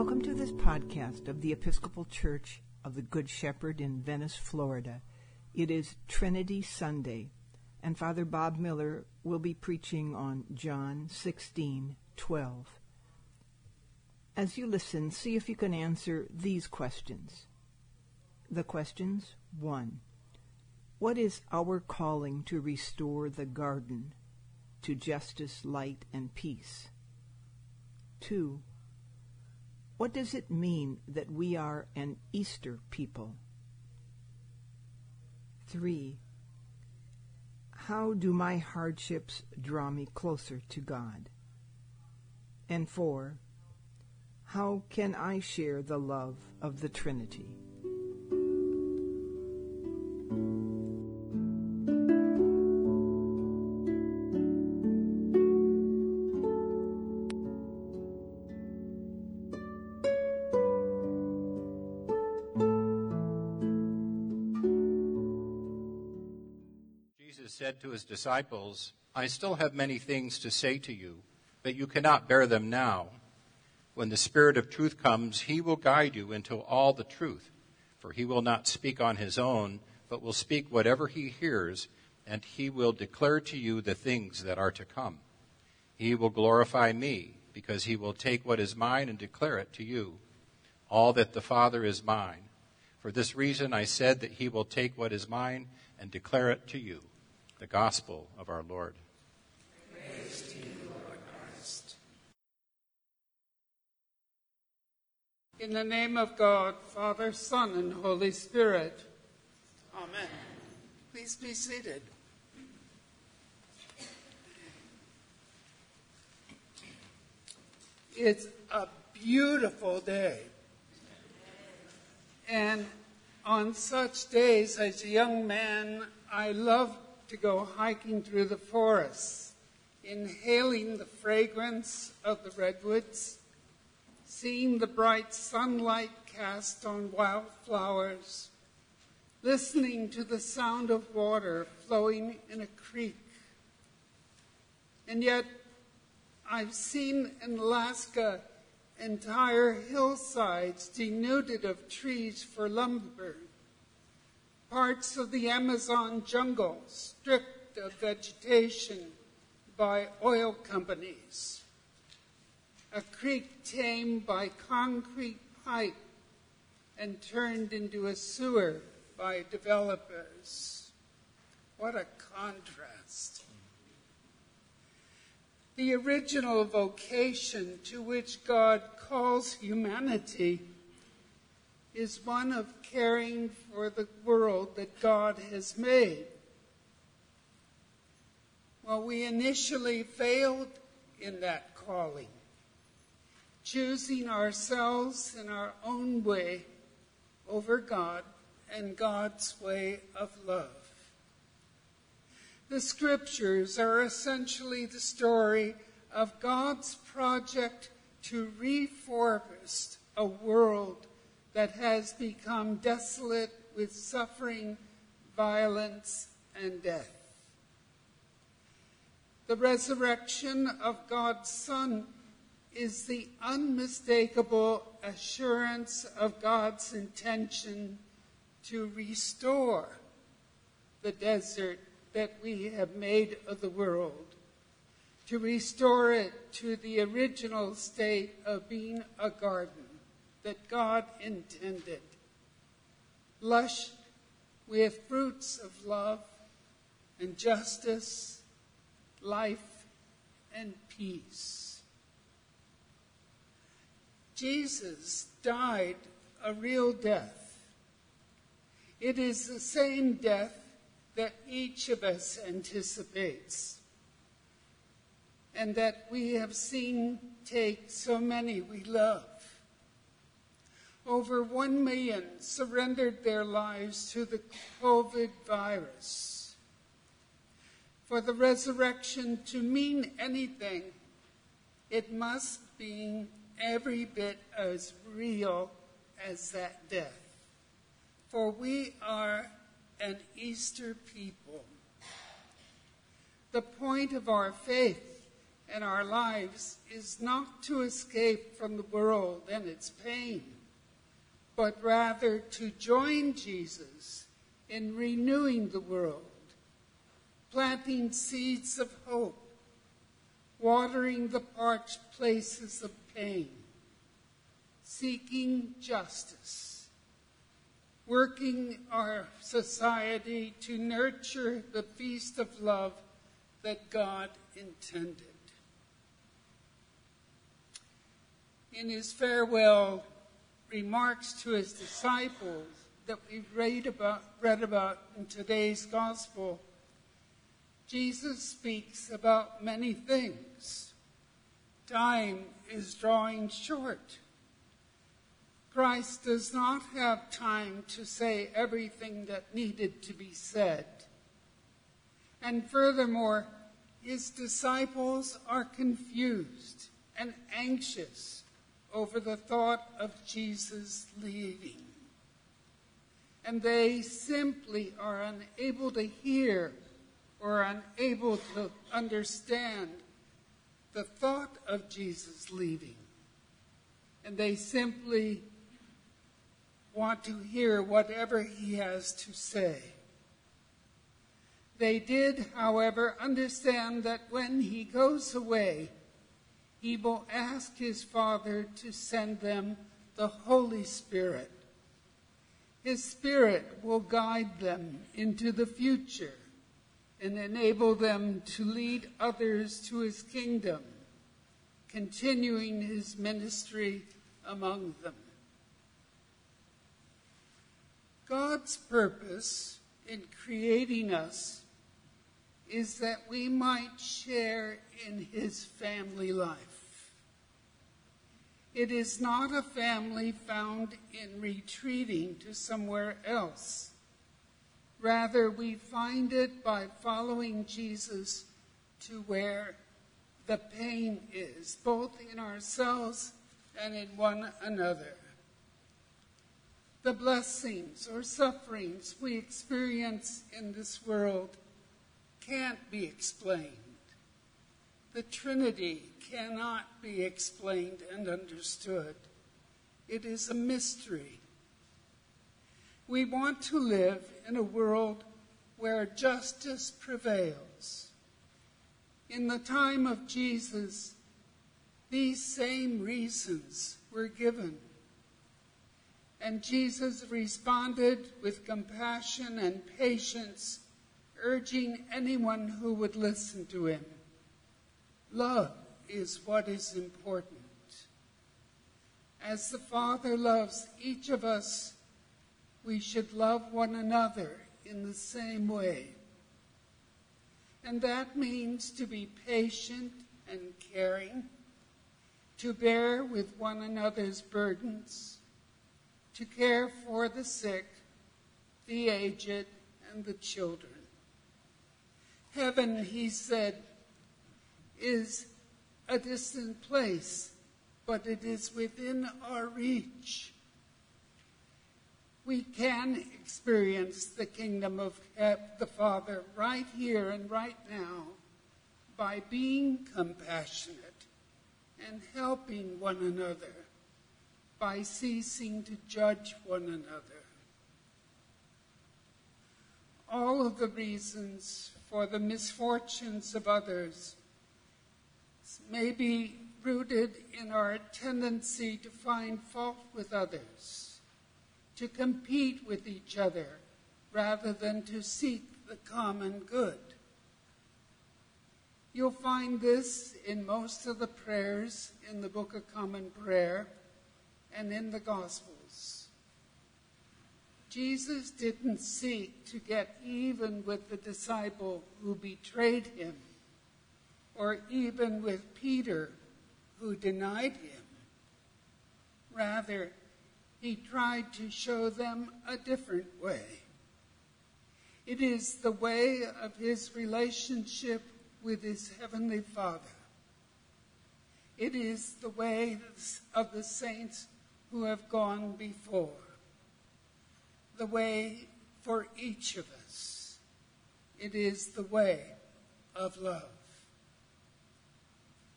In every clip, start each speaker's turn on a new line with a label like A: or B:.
A: Welcome to this podcast of the Episcopal Church of the Good Shepherd in Venice, Florida. It is Trinity Sunday, and Father Bob Miller will be preaching on John 16:12. As you listen, see if you can answer these questions. The questions 1. What is our calling to restore the garden to justice, light, and peace? 2. What does it mean that we are an Easter people? 3. How do my hardships draw me closer to God? And 4. How can I share the love of the Trinity?
B: Said to his disciples, I still have many things to say to you, but you cannot bear them now. When the Spirit of truth comes, he will guide you into all the truth, for he will not speak on his own, but will speak whatever he hears, and he will declare to you the things that are to come. He will glorify me, because he will take what is mine and declare it to you. All that the Father is mine. For this reason I said that he will take what is mine and declare it to you the gospel of our Lord.
C: You, Lord In the name of God, Father, Son, and Holy Spirit. Amen. Please be seated. It's a beautiful day. And on such days, as a young man, I love to go hiking through the forests, inhaling the fragrance of the redwoods, seeing the bright sunlight cast on wildflowers, listening to the sound of water flowing in a creek. And yet, I've seen in Alaska entire hillsides denuded of trees for lumber parts of the Amazon jungle stripped of vegetation by oil companies, a creek tamed by concrete pipe and turned into a sewer by developers. What a contrast. The original vocation to which God calls humanity is one of caring for the world that God has made. Well, we initially failed in that calling, choosing ourselves in our own way over God and God's way of love. The scriptures are essentially the story of God's project to reforest a world that has become desolate with suffering, violence, and death. The resurrection of God's Son is the unmistakable assurance of God's intention to restore the desert that we have made of the world, to restore it to the original state of being a garden that God intended, lush with fruits of love and justice, life and peace. Jesus died a real death. It is the same death that each of us anticipates and that we have seen take so many we love. Over 1 million surrendered their lives to the COVID virus. For the resurrection to mean anything, it must be every bit as real as that death. For we are an Easter people. The point of our faith and our lives is not to escape from the world and its pain, but rather to join Jesus in renewing the world, planting seeds of hope, watering the parched places of pain, seeking justice, working our society to nurture the feast of love that God intended. In his farewell remarks to his disciples that we read about, read about in today's gospel, Jesus speaks about many things. Time is drawing short. Christ does not have time to say everything that needed to be said. And furthermore, his disciples are confused and anxious over the thought of Jesus leaving. And they simply are unable to hear or unable to understand the thought of Jesus leaving. And they simply want to hear whatever he has to say. They did, however, understand that when he goes away, he will ask his Father to send them the Holy Spirit. His Spirit will guide them into the future and enable them to lead others to his kingdom, continuing his ministry among them. God's purpose in creating us is that we might share in his family life. It is not a family found in retreating to somewhere else. Rather, we find it by following Jesus to where the pain is, both in ourselves and in one another. The blessings or sufferings we experience in this world can't be explained. The Trinity cannot be explained and understood. It is a mystery. We want to live in a world where justice prevails. In the time of Jesus, these same reasons were given. And Jesus responded with compassion and patience urging anyone who would listen to him. Love is what is important. As the Father loves each of us, we should love one another in the same way. And that means to be patient and caring, to bear with one another's burdens, to care for the sick, the aged, and the children. Heaven, he said, is a distant place, but it is within our reach. We can experience the kingdom of the Father right here and right now by being compassionate and helping one another, by ceasing to judge one another. All of the reasons for the misfortunes of others may be rooted in our tendency to find fault with others, to compete with each other rather than to seek the common good. You'll find this in most of the prayers in the Book of Common Prayer and in the Gospels. Jesus didn't seek to get even with the disciple who betrayed him, or even with Peter who denied him. Rather, he tried to show them a different way. It is the way of his relationship with his heavenly Father. It is the way of the saints who have gone before the way for each of us. It is the way of love.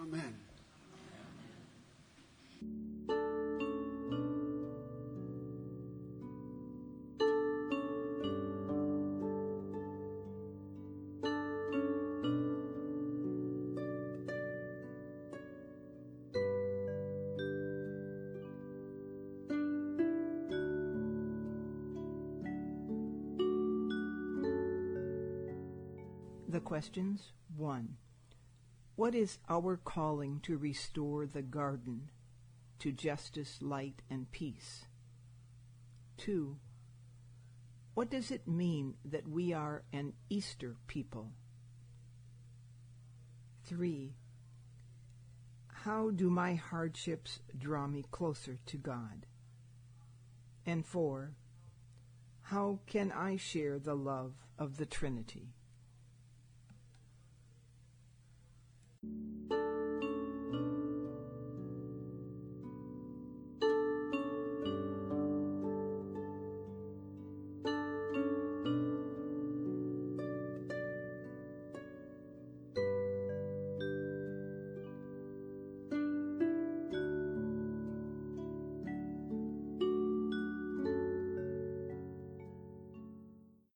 C: Amen.
A: Questions 1. What is our calling to restore the garden to justice, light, and peace? 2. What does it mean that we are an Easter people? 3. How do my hardships draw me closer to God? And 4. How can I share the love of the Trinity? Thank you.